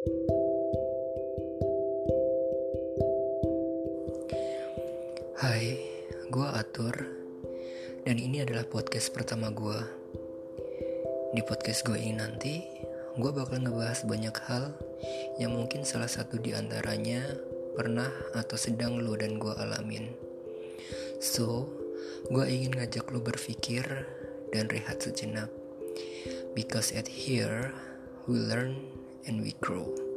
Hai, gue Atur Dan ini adalah podcast pertama gue Di podcast gue ini nanti Gue bakal ngebahas banyak hal Yang mungkin salah satu di antaranya Pernah atau sedang lo dan gue alamin. So, gue ingin ngajak lo berpikir Dan rehat sejenak. Because at here We learn and we grow